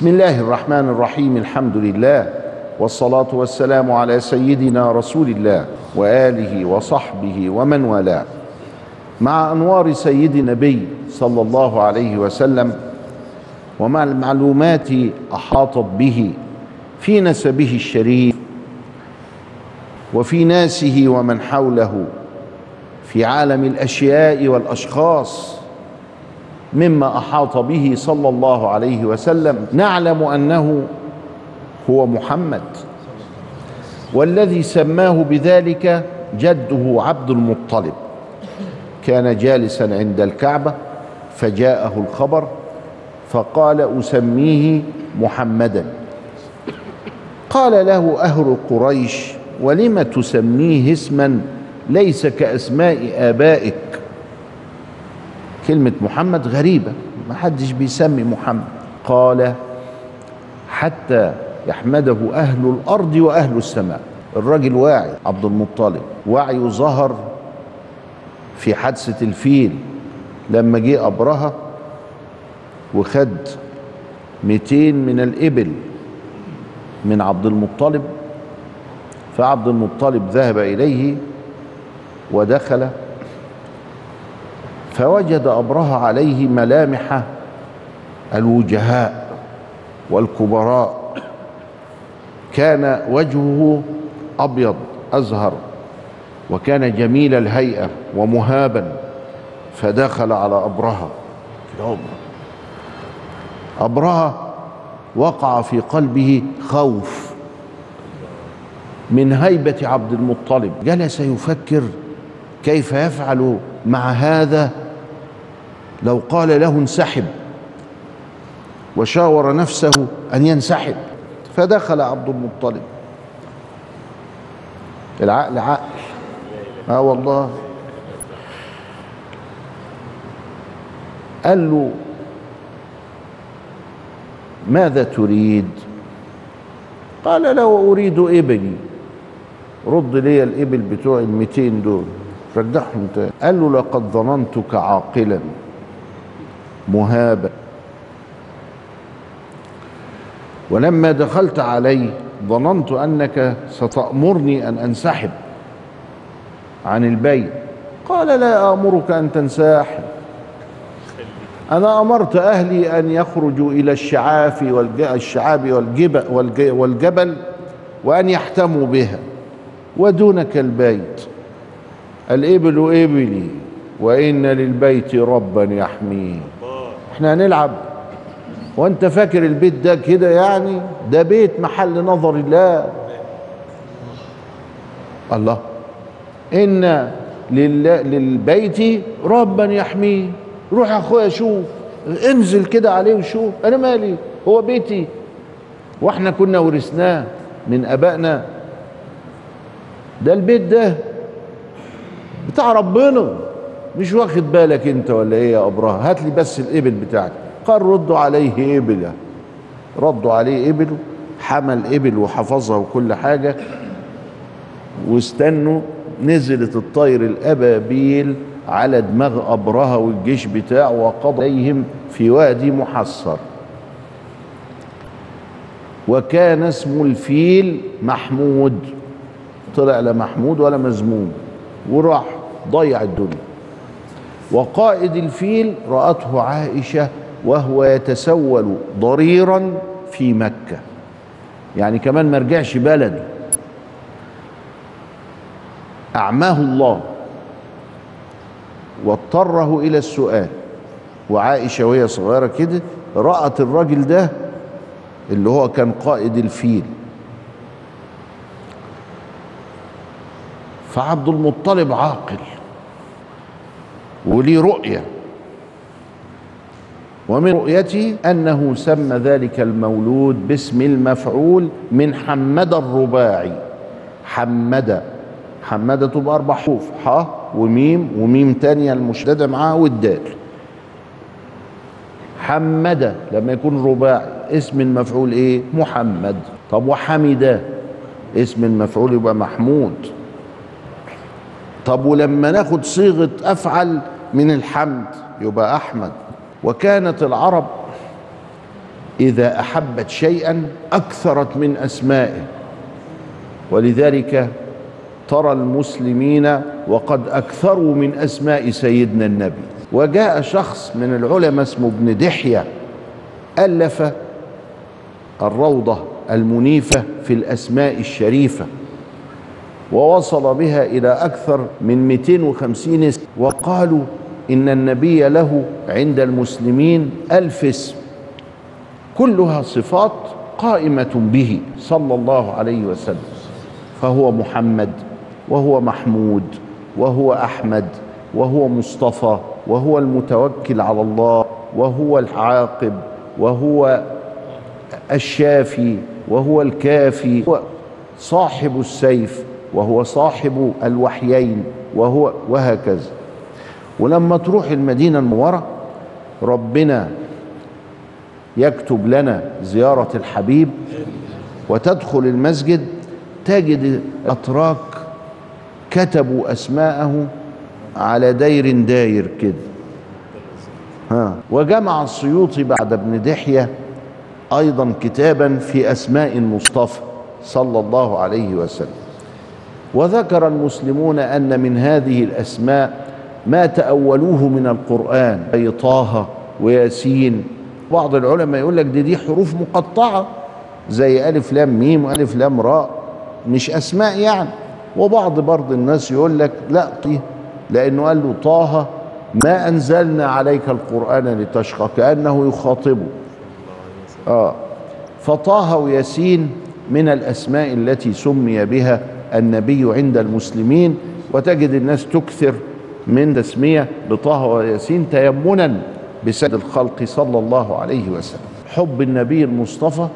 بسم الله الرحمن الرحيم الحمد لله والصلاة والسلام على سيدنا رسول الله وآله وصحبه ومن والاه. مع أنوار سيد النبي صلى الله عليه وسلم ومع المعلومات أحاطت به في نسبه الشريف وفي ناسه ومن حوله في عالم الأشياء والأشخاص مما أحاط به صلى الله عليه وسلم. نعلم أنه هو محمد والذي سماه بذلك جده عبد المطلب. كان جالسا عند الكعبة فجاءه الخبر فقال أسميه محمدا. قال له أهل قريش ولم تسميه اسما؟ ليس كأسماء آبائك. كلمة محمد غريبة. ما حدش بيسمي محمد. قال حتى يحمده أهل الأرض وأهل السماء. الراجل واعي عبد المطلب. وعيه ظهر في حادثة الفيل. لما جه أبرهة وخد 200 من الإبل من عبد المطلب فعبد المطلب ذهب إليه ودخل فوجد أبرهة عليه ملامح الوجهاء والكبراء. كان وجهه أبيض أزهر وكان جميل الهيئة ومهابا فدخل على أبرهة. أبرهة وقع في قلبه خوف من هيبة عبد المطلب. جلس يفكر كيف يفعل مع هذا لو قال له انسحب وشاور نفسه أن ينسحب فدخل عبد المطلب. العقل عقل. آه والله. قال له ماذا تريد؟ قال له أريد إبلي. رد لي الإبل بتوع المتين دول. رجعهم تاني قال له لقد ظننتك عاقلا. مهابا ولما دخلت علي ظننت أنك ستأمرني أن أنسحب عن البيت. قال لا أمرك أن تنسحب أنا أمرت أهلي أن يخرجوا إلى الشعاف والشعاب والجبل, والجبل وأن يحتموا بها ودونك البيت. الإبل إبلي وإن للبيت ربا يحميه إحنا هنلعب وانت فاكر البيت ده كده يعني؟ ده بيت محل نظر الله. الله. إن للبيت ربا يحميه. روح يا أخويا شوف. انزل كده عليه وشوف. أنا مالي؟ هو بيتي. وإحنا كنا ورثناه من آبائنا. ده البيت ده بتاع ربنا. مش واخد بالك انت ولا إيه يا إبراهيم هات لي بس الإبل بتاعتي قال ردوا عليه ابله ردوا عليه ابله حمل إبل وحفظها وكل حاجة. واستنوا نزلت الطير الأبابيل على دماغ ابرهه والجيش بتاعه وقضى عليهم في وادي محصر. وكان اسم الفيل محمود. طلع لا محمود ولا مذموم. وراح ضيع الدنيا. وقائد الفيل رأته عائشة وهو يتسول ضريرا في مكة. يعني كمان ما رجعش بلده. أعماه الله. واضطره إلى السؤال. وعائشة وهي صغيرة كده رأت الراجل ده اللي هو كان قائد الفيل. فعبد المطلب عاقل. وليه رؤية. ومن رؤيته أنه سمى ذلك المولود باسم المفعول من حمد الرباعي. حمد. حمد تبقى أربع حروف. ح وميم وميم تانية المشددة معاه والدال. حمد. لما يكون رباعي. اسم المفعول إيه؟ محمد. طب وحمد. اسم المفعول يبقى محمود. طب ولما ناخد صيغة أفعل من الحمد يبقى أحمد. وكانت العرب إذا أحبت شيئا أكثرت من أسمائه. ولذلك ترى المسلمين وقد أكثروا من أسماء سيدنا النبي. وجاء شخص من العلماء اسمه ابن دحية ألف الروضة المنيفة في الأسماء الشريفة. ووصل بها إلى أكثر من 250 اسم. وقالوا إن النبي له عند المسلمين ألف اسم. كلها صفات قائمة به صلى الله عليه وسلم. فهو محمد وهو محمود وهو أحمد وهو مصطفى وهو المتوكل على الله وهو العاقب وهو الشافي وهو الكافي صاحب السيف. وهو صاحب الوحيين وهو وهكذا. ولما تروح المدينة المنورة ربنا يكتب لنا زيارة الحبيب وتدخل المسجد تجد أتراك كتبوا أسماءه على داير داير كده. ها. وجمع السيوطي بعد ابن دحية أيضا كتابا في أسماء المصطفى صلى الله عليه وسلم. وذكر المسلمون أن من هذه الأسماء ما تأولوه من القرآن أي طه وياسين. بعض العلماء يقول لك دي دي حروف مقطعة زي ألف لام ميم وألف لام راء مش أسماء يعني. وبعض برض الناس يقول لك لا طيه لأنه قال له طه ما أنزلنا عليك القرآن لتشقى كأنه يخاطبه. آه. فطه وياسين من الأسماء التي سمي بها النبي عند المسلمين وتجد الناس تكثر من تسمية بطه وياسين تيمنا بسيد الخلق صلى الله عليه وسلم. حب النبي المصطفى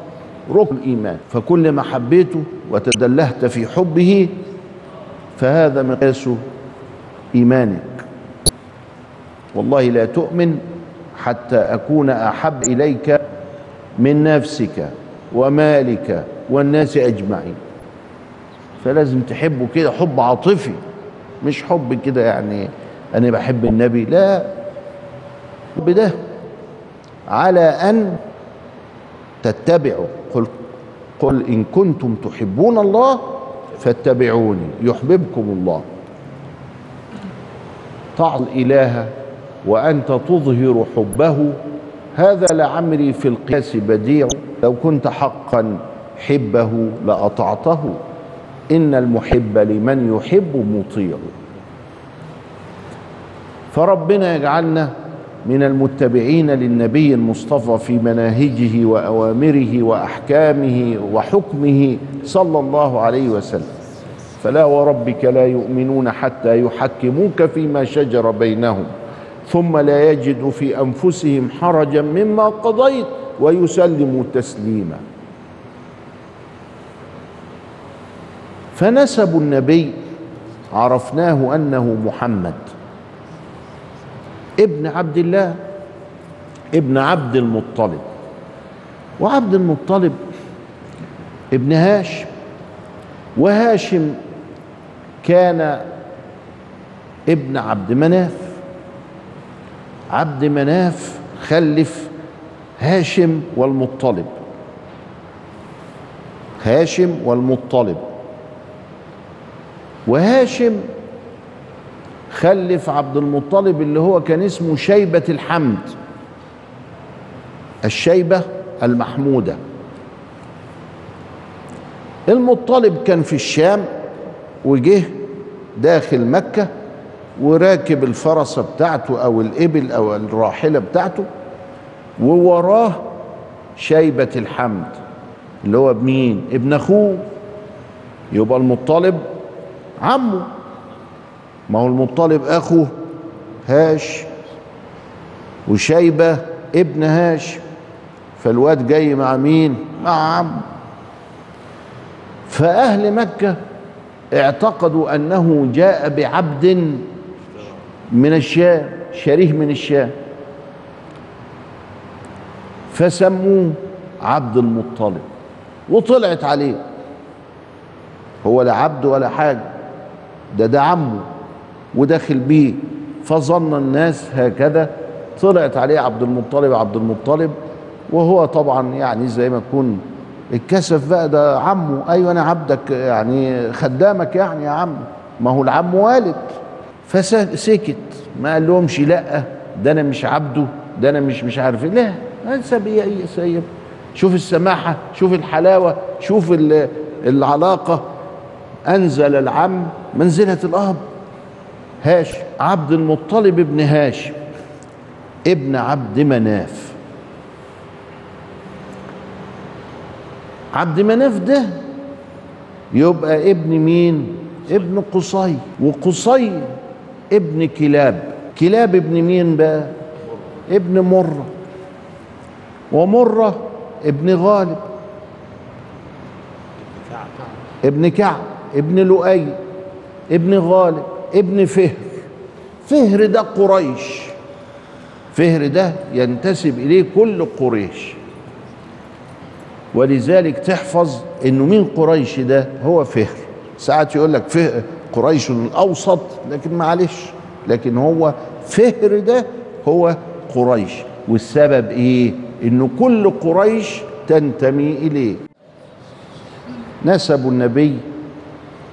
ركن الإيمان. فكل ما حبيته وتدلهت في حبه فهذا مقياس إيمانك. والله لا تؤمن حتى أكون أحب إليك من نفسك ومالك والناس أجمعين. فلازم تحبه كده حب عاطفي مش حب كده يعني أنا بحب النبي لا. الحب ده على أن تتبعوا قل, قل إن كنتم تحبون الله فاتبعوني يحببكم الله. طاع الإله وأنت تظهر حبه. هذا لعمري في القياس بديع. لو كنت حقا حبه لأطعته. إن المحب لمن يحب مطيع. فربنا يجعلنا من المتبعين للنبي المصطفى في مناهجه وأوامره وأحكامه وحكمه صلى الله عليه وسلم. فلا وربك لا يؤمنون حتى يحكموك فيما شجر بينهم ثم لا يجدوا في أنفسهم حرجا مما قضيت ويسلموا تسليما. فنسب النبي عرفناه أنه محمد. ابن عبد الله ابن عبد المطلب. وعبد المطلب ابن هاشم. وهاشم كان ابن عبد مناف. عبد مناف خلف هاشم والمطلب. هاشم والمطلب. وهاشم خلف عبد المطلب اللي هو كان اسمه شيبة الحمد. الشيبة المحمودة. المطلب كان في الشام وجه داخل مكة وراكب الفرسة بتاعته أو الإبل أو الراحلة بتاعته ووراه شيبة الحمد اللي هو بمين ابن أخوه. يبقى المطلب عمه. ما هو المطلب أخوه هاش وشيبة ابن هاش فالواد جاي مع مين؟ مع عمه. فأهل مكة اعتقدوا أنه جاء بعبد من الشام شريه من الشام. فسموه عبد المطلب وطلعت عليه. هو لا عبد ولا حاجة. ده ده عمه وداخل بيه. فظن الناس هكذا. طلعت عليه عبد المطلب عبد المطلب وهو طبعا يعني زي ما يكون الكسف بقى. ده عمه. أيوه أنا عبدك يعني خدامك يعني يا عم. ما هو العم والد. فسكت. ما قال لهمش لأ. ده أنا مش عبده. ده أنا مش مش عارف إيه. لا سيب سيب شوف السماحة شوف الحلاوة شوف ال- العلاقة. أنزل العم منزلة الأب. هاشم عبد المطلب ابن هاشم ابن عبد مناف. عبد مناف ده يبقى ابن مين؟ ابن قصي. وقصي ابن كلاب. كلاب ابن مين بقى؟ ابن مرة. ومرة ابن غالب. ابن كعب. ابن لؤي ابن غالب ابن فهر. فهر ده قريش. فهر ده ينتسب إليه كل قريش. ولذلك تحفظ إنه مين قريش ده هو فهر. ساعات يقول لك فهر قريش الأوسط لكن معلش لكن هو فهر ده هو قريش. والسبب إيه؟ إنه كل قريش تنتمي إليه. نسب النبي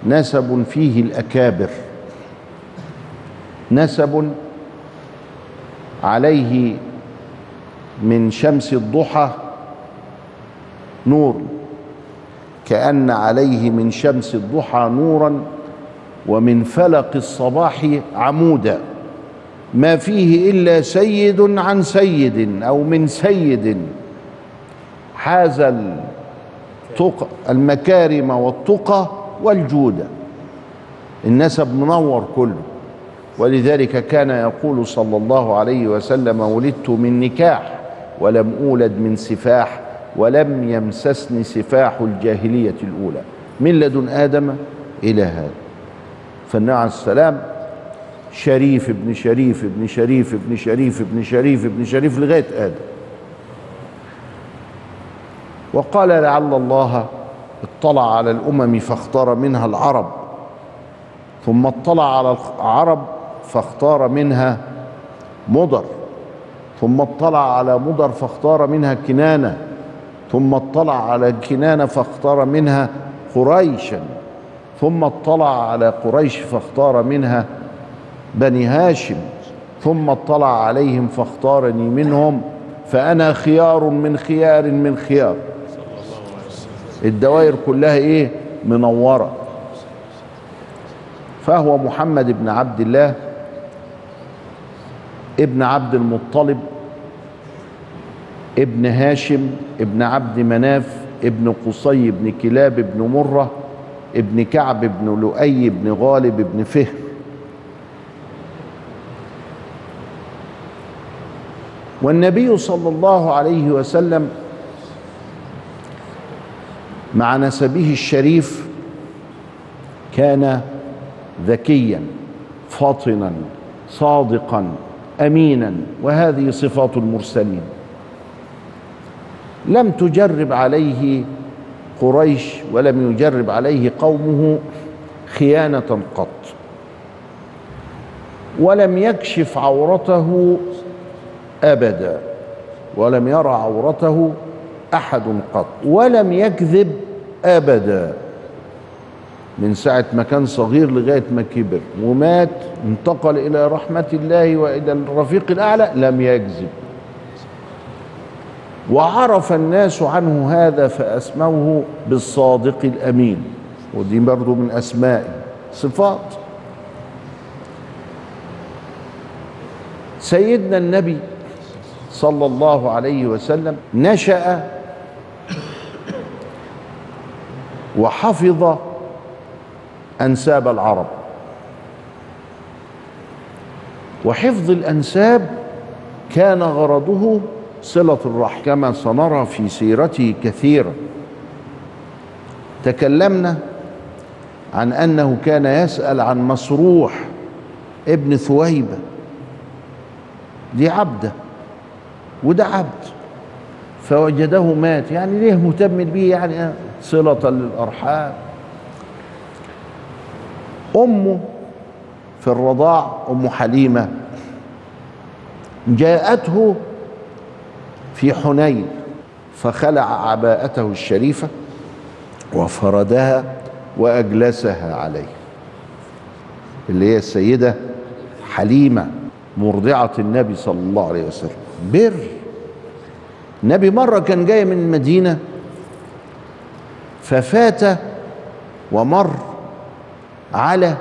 نسب فيه الأكابر. نسب عليه من شمس الضحى نور كأن عليه من شمس الضحى نورا ومن فلق الصباح عمودا. ما فيه إلا سيد عن سيد أو من سيد. حاز المكارم والتقى والجود. النسب منور كله. ولذلك كان يقول صلى الله عليه وسلم ولدت من نكاح ولم أولد من سفاح ولم يمسسني سفاح الجاهلية الأولى. من لدن آدم إلى هذا. فالنبي عليه السلام شريف ابن شريف ابن شريف ابن شريف ابن شريف ابن شريف لغاية آدم. وقال لعل الله اطلع على الأمم فاختار منها العرب ثم اطلع على العرب فاختار منها مضر ثم اطلع على مضر فاختار منها كنانة ثم اطلع على كنانة فاختار منها قريشا ثم اطلع على قريش فاختار منها بني هاشم ثم اطلع عليهم فاختارني منهم فأنا خيار من خيار من خيار. الدوائر كلها إيه؟ منورة. فهو محمد بن عبد الله ابن عبد المطلب ابن هاشم ابن عبد مناف ابن قصي ابن كلاب ابن مرة ابن كعب ابن لؤي ابن غالب ابن فهر. والنبي صلى الله عليه وسلم مع نسبه الشريف كان ذكيا فاطنا صادقا أمينا وهذه صفات المرسلين. لم تجرب عليه قريش ولم يجرب عليه قومه خيانة قط ولم يكشف عورته أبدا ولم يرى عورته أحد قط ولم يكذب أبدا. من ساعة ما كان صغير لغاية ما كبر ومات انتقل إلى رحمة الله وإلى الرفيق الأعلى لم يكذب. وعرف الناس عنه هذا فأسموه بالصادق الأمين. ودي برضو من أسمائه صفات. سيدنا النبي صلى الله عليه وسلم نشأ وحفظ أنساب العرب. وحفظ الأنساب كان غرضه صلة الرحم كما سنرى في سيرته كثيرا. تكلمنا عن أنه كان يسأل عن مسروح ابن ثويبة. دي عبدة وده عبد فوجده مات. يعني ليه مهتم بيه؟ يعني صلة للأرحام. أمه في الرضاع أم حليمة جاءته في حنين فخلع عباءته الشريفة وفردها وأجلسها عليه اللي هي السيدة حليمة مرضعة النبي صلى الله عليه وسلم. بر. النبي مرة كان جاي من المدينة ففات ومر على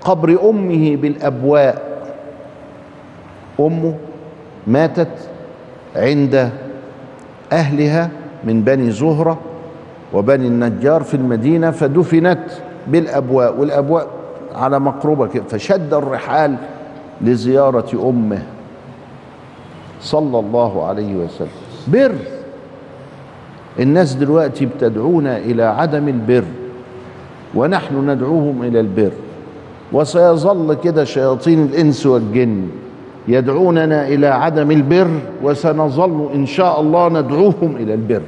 قبر أمه بالأبواء. أمه ماتت عند أهلها من بني زهرة وبني النجار في المدينة فدفنت بالأبواء والأبواء على مقربة كده فشد الرحال لزيارة أمه. صلى الله عليه وسلم. بر. الناس دلوقتي بتدعونا إلى عدم البر ونحن ندعوهم إلى البر. وسيظل كده شياطين الإنس والجن يدعوننا إلى عدم البر وسنظل إن شاء الله ندعوهم إلى البر.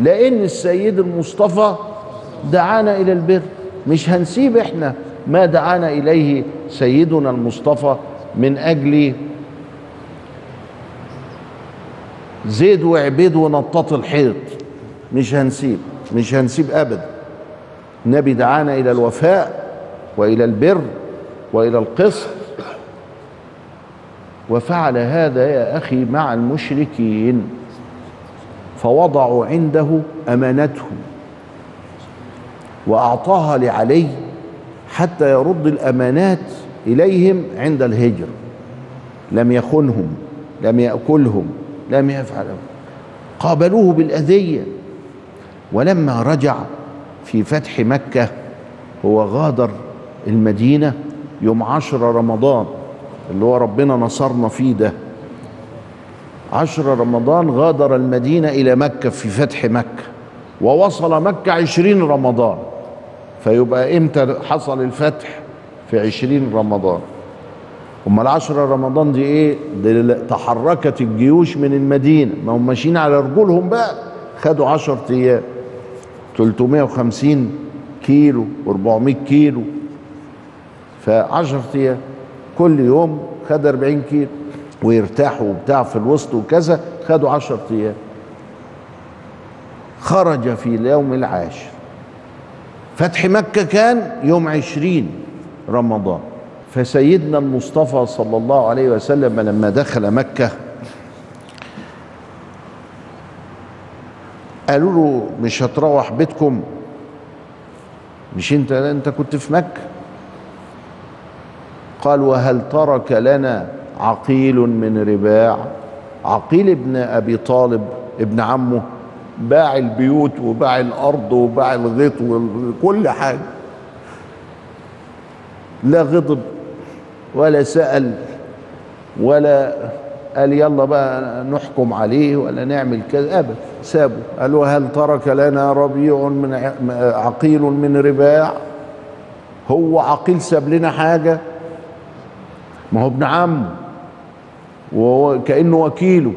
لأن السيد المصطفى دعانا إلى البر مش هنسيب إحنا ما دعانا إليه سيدنا المصطفى من أجل زيد وعبيد ونطاط الحيط. مش هنسيب مش هنسيب أبدا النبي دعانا إلى الوفاء وإلى البر وإلى القسط. وفعل هذا يا أخي مع المشركين. فوضعوا عنده أمانتهم وأعطاها لعلي حتى يرد الأمانات إليهم عند الهجر. لم يخنهم لم يأكلهم. لم يفعل قابلوه بالأذية. ولما رجع في فتح مكة هو غادر المدينة يوم عشر رمضان اللي هو ربنا نصرنا فيه ده. عشر رمضان غادر المدينة إلى مكة في فتح مكة ووصل مكة عشرين رمضان. فيبقى إمتى حصل الفتح؟ في عشرين رمضان. أما العشرة رمضان دي إيه؟ دي تحركت الجيوش من المدينة. ما هم ماشيين على رجولهم بقى. خدوا عشر أيام. 350 كيلو و400 كيلو. فعشر أيام. كل يوم خد 40 كيلو. ويرتاحوا وبتاع في الوسط وكذا. خدوا 10 أيام. خرج في اليوم العاشر. فتح مكة كان يوم عشرين رمضان. فسيدنا المصطفى صلى الله عليه وسلم لما دخل مكة قالوا له مش هتروح بيتكم؟ مش انت انت كنت في مكة؟ قال وهل ترك لنا عقيل من رباع؟ عقيل ابن أبي طالب ابن عمه باع البيوت وباع الأرض وباع الغيط وكل حاجة. لا غضب. ولا سأل ولا قال يلا بقى نحكم عليه ولا نعمل كذا ابدا سابه. قال هل ترك لنا ربيع من عقيل من رباع؟ هو عقيل ساب لنا حاجة؟ ما هو ابن عمه وهو كأنه وكيله.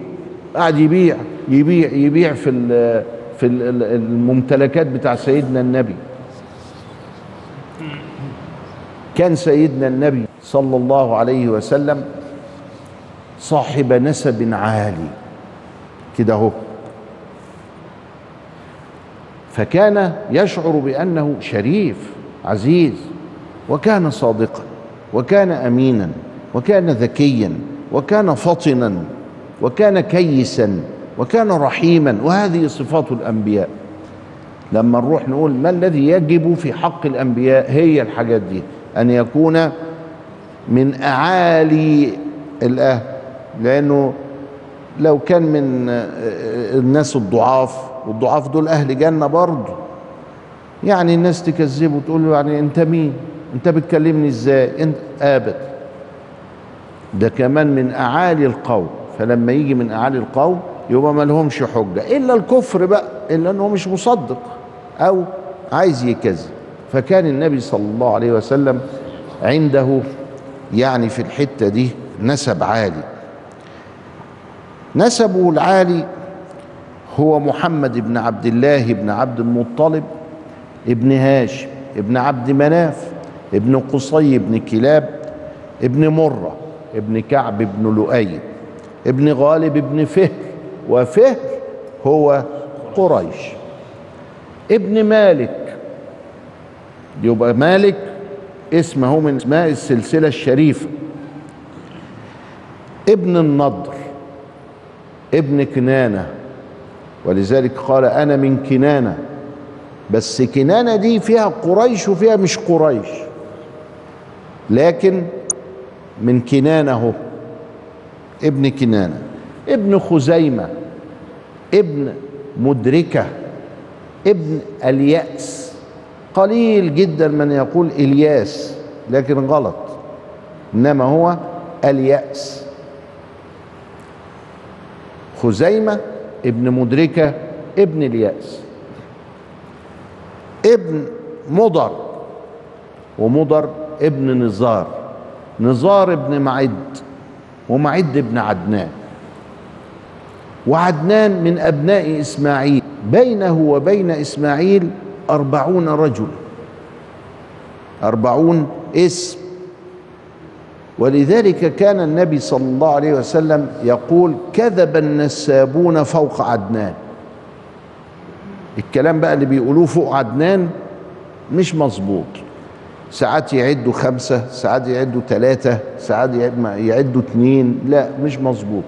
قاعد يبيع يبيع يبيع في في ال الممتلكات بتاع سيدنا النبي. كان سيدنا النبي صلى الله عليه وسلم صاحب نسب عالي. كده اهو. فكان يشعر بأنه شريف عزيز وكان صادقا وكان أمينا وكان ذكيا وكان فطنا وكان كيسا وكان رحيما وهذه صفات الأنبياء. لما نروح نقول ما الذي يجب في حق الأنبياء هي الحاجات دي. أن يكون من أعالي الأهل لأنه لو كان من الناس الضعاف والضعاف دول أهل جنة برضه. يعني الناس تكذبه وتقول له يعني أنت مين؟ أنت بتكلمني إزاي؟ أنت ابدا ده كمان من أعالي القوم. فلما يجي من أعالي القوم يبقى ما لهمش حجة. إلا الكفر بقى إلا انه مش مصدق أو عايز يكذب. فكان النبي صلى الله عليه وسلم عنده يعني في الحتة دي نسب عالي. نسبه العالي هو محمد بن عبد الله بن عبد المطلب ابن هاشم ابن عبد مناف ابن قصي بن كلاب ابن مرة ابن كعب بن لؤي ابن غالب بن فهر وفهر هو قريش. ابن مالك يبقى مالك اسمه من اسماء السلسلة الشريفة. ابن النضر ابن كنانة ولذلك قال أنا من كنانة. بس كنانة دي فيها قريش وفيها مش قريش. لكن من كنانة هو ابن كنانة. ابن خزيمة ابن مدركة ابن اليأس. قليل جدا من يقول إلياس لكن غلط. إنما هو اليأس. خزيمة ابن مدركة ابن اليأس. ابن مضر ومضر ابن نزار. نزار ابن معد ومعد ابن عدنان. وعدنان من أبناء إسماعيل بينه وبين إسماعيل أربعون رجل. أربعون اسم. ولذلك كان النبي صلى الله عليه وسلم يقول كذب النسابون فوق عدنان. الكلام بقى اللي بيقولوه فوق عدنان مش مظبوط. ساعات يعدوا خمسة ساعات يعدوا ثلاثة ساعات يعدوا اثنين لا مش مظبوط.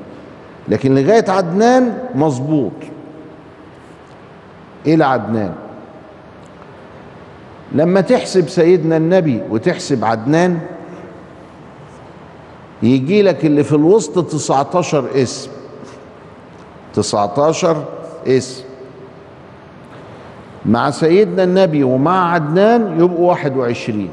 لكن لغاية عدنان مظبوط. إلى عدنان. لما تحسب سيدنا النبي وتحسب عدنان يجي لك اللي في الوسط 19 اسم. 19 اسم. مع سيدنا النبي ومع عدنان يبقوا 21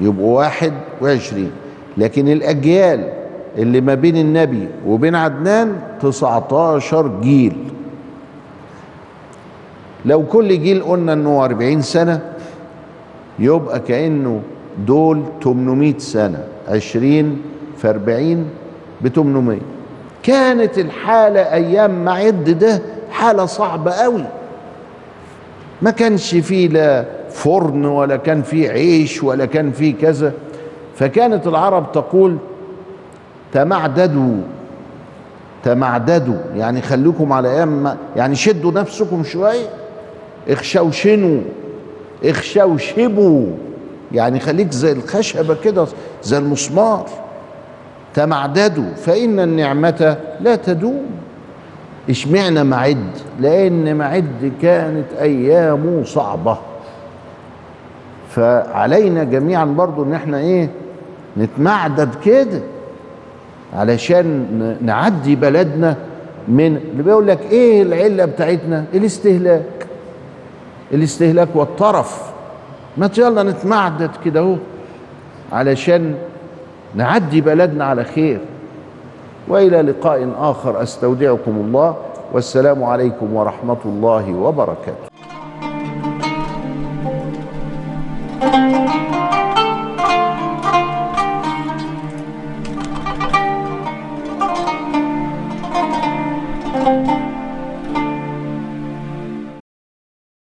يبقوا 21 لكن الأجيال اللي ما بين النبي وبين عدنان 19 جيل. لو كل جيل قلنا إنه 40 سنة يبقى كأنه دول 800 سنة 20 في 40 ب 800 كانت الحالة أيام معد ده حالة صعبة قوي. ما كانش فيه لا فرن ولا كان فيه عيش ولا كان فيه كذا. فكانت العرب تقول تمعددوا تمعددوا. يعني خليكم على أيام يعني شدوا نفسكم شوية. اخشوشنوا اخشوشبوا يعني خليك زي الخشبة كده زي المسمار. تمعددوا فإن النعمة لا تدوم. اشمعنى معد؟ لأن معد كانت ايامه صعبة. فعلينا جميعا برضو إن إحنا إيه نتمعدد كده. علشان نعدي بلدنا من اللي بيقول لك إيه العلة بتاعتنا؟ الاستهلاك. الاستهلاك والطرف. ما يلا نتمعدد كده اهو علشان نعدي بلدنا على خير. وإلى لقاء آخر. أستودعكم الله. والسلام عليكم ورحمة الله وبركاته.